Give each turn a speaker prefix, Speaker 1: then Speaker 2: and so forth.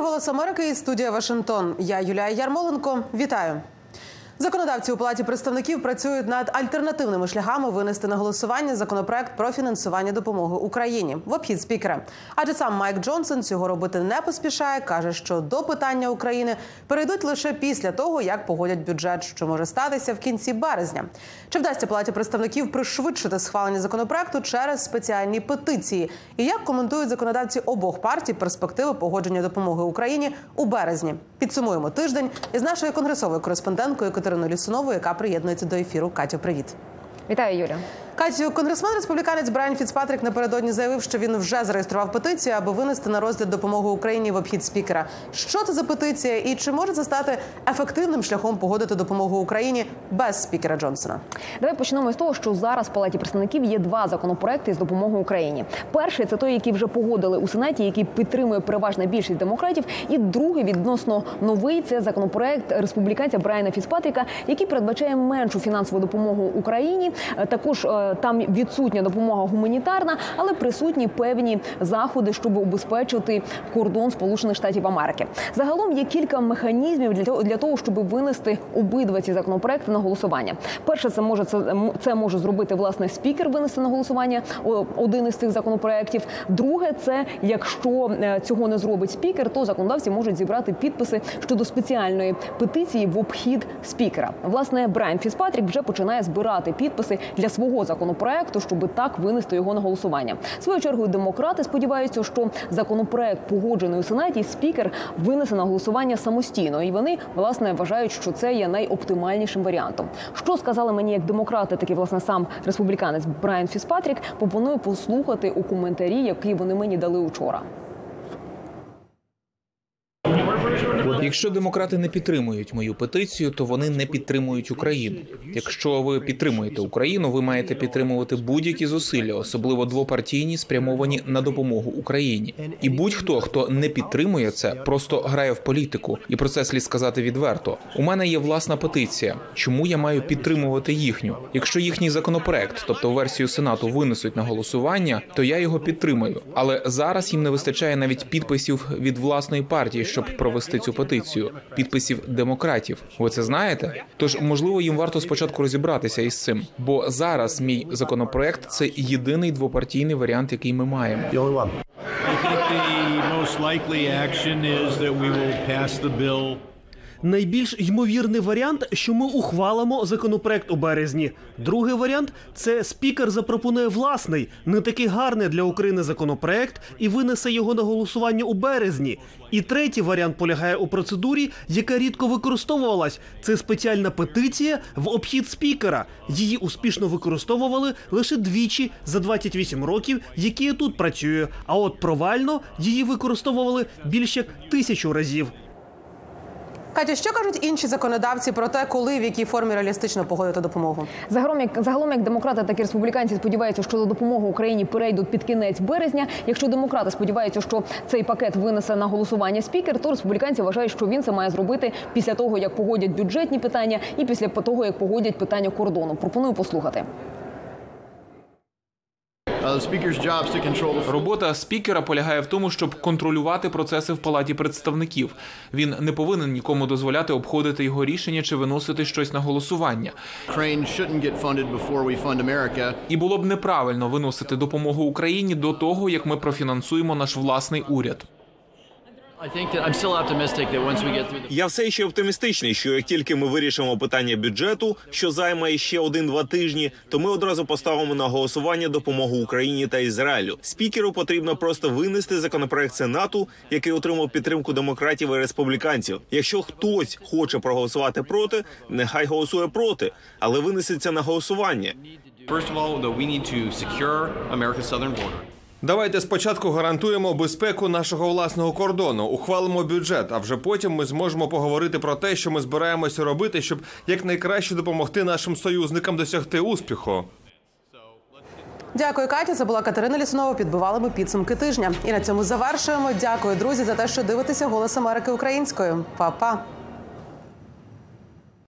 Speaker 1: Голос Америки і студія Вашингтон. Я Юлія Ярмоленко. Вітаю. Законодавці у палаті представників працюють над альтернативними шляхами винести на голосування законопроект про фінансування допомоги Україні в обхід спікера. Адже сам Майк Джонсон цього робити не поспішає. каже, що до питання України перейдуть лише після того, як погодять бюджет, що може статися в кінці березня. Чи вдасться палаті представників пришвидшити схвалення законопроекту через спеціальні петиції? І як коментують законодавці обох партій перспективи погодження допомоги Україні у березні? Підсумуємо тиждень із нашою конгресовою кореспонденткою Катериною Лісунову, яка приєднується до ефіру. Катю, привіт.
Speaker 2: Вітаю, Юля.
Speaker 1: Катю, конгресмен республіканець Брайан Фіцпатрік напередодні заявив, що він вже зареєстрував петицію, аби винести на розгляд допомогу Україні в обхід спікера. Що це за петиція, і чи може це стати ефективним шляхом погодити допомогу Україні без спікера Джонсона?
Speaker 2: Давай почнемо з того, що зараз в палаті представників є два законопроекти з допомогою Україні. Перший це той, який вже погодили у сенаті, який підтримує переважна більшість демократів. І другий відносно новий це законопроект республіканця Брайана Фіцпатріка, який передбачає меншу фінансову допомогу Україні. Також там відсутня допомога гуманітарна, але присутні певні заходи, щоб убезпечити кордон Сполучених Штатів Америки. Загалом є кілька механізмів для того, щоб винести обидва ці законопроекти на голосування. Перше, це може це, це може зробити власне спікер, винести на голосування один із цих законопроектів. Друге, це якщо цього не зробить спікер, то законодавці можуть зібрати підписи щодо спеціальної петиції в обхід спікера. Власне, Брайан Фіспатрік вже починає збирати підписи для свого законопроекту, щоб так винести його на голосування. Свою чергу демократи сподіваються, що законопроект погоджений у сенаті спікер винесе на голосування самостійно, і вони власне вважають, що це є найоптимальнішим варіантом. Що сказали мені як демократи, так і власне сам республіканець Брайан Фіспатрік. Пропоную послухати у коментарі, який вони мені дали учора.
Speaker 3: Якщо демократи не підтримують мою петицію, то вони не підтримують Україну. Якщо ви підтримуєте Україну, ви маєте підтримувати будь-які зусилля, особливо двопартійні, спрямовані на допомогу Україні. І будь-хто, хто не підтримує це, просто грає в політику. І про це слід сказати відверто. У мене є власна петиція. Чому я маю підтримувати їхню? Якщо їхній законопроект, тобто версію сенату, винесуть на голосування, то я його підтримаю. Але зараз їм не вистачає навіть підписів від власної партії, щоб провести цю петицію підписів демократів. Ви це знаєте? Тож можливо їм варто спочатку розібратися із цим, бо зараз мій законопроект це єдиний двопартійний варіант, який ми маємо.
Speaker 4: Найбільш ймовірний варіант, що ми ухвалимо законопроект у березні. Другий варіант це спікер запропонує власний, не такий гарний для України законопроект і винесе його на голосування у березні. І третій варіант полягає у процедурі, яка рідко використовувалась. Це спеціальна петиція в обхід спікера. Її успішно використовували лише двічі за 28 років, які я тут працюю. А от провально її використовували більше як тисячу разів.
Speaker 1: Катя, що кажуть інші законодавці про те, коли в якій формі реалістично погодити допомогу?
Speaker 2: Загалом, як загалом, як демократи, так і республіканці сподіваються, що до допомоги Україні перейдуть під кінець березня. Якщо демократи сподіваються, що цей пакет винесе на голосування спікер, то республіканці вважають, що він це має зробити після того, як погодять бюджетні питання, і після того, як погодять питання кордону. Пропоную послухати.
Speaker 3: Робота спікера полягає в тому, щоб контролювати процеси в палаті представників. Він не повинен нікому дозволяти обходити його рішення чи виносити щось на голосування. І було б неправильно виносити допомогу Україні до того, як ми профінансуємо наш власний уряд.
Speaker 5: Я все ще оптимістичний, що як тільки ми вирішимо питання бюджету, що займе ще один-два тижні, то ми одразу поставимо на голосування допомогу Україні та Ізраїлю. Спікеру потрібно просто винести законопроект Сенату, який отримав підтримку демократів і республіканців. Якщо хтось хоче проголосувати проти, нехай голосує проти, але винесеться на голосування.
Speaker 6: Давайте спочатку гарантуємо безпеку нашого власного кордону, ухвалимо бюджет. А вже потім ми зможемо поговорити про те, що ми збираємося робити, щоб якнайкраще допомогти нашим союзникам досягти успіху.
Speaker 1: Дякую, Катя. Це була Катерина Ліснова. Підбивали ми підсумки тижня. І на цьому завершуємо. Дякую, друзі, за те, що дивитеся голос Америки українською. Па-па.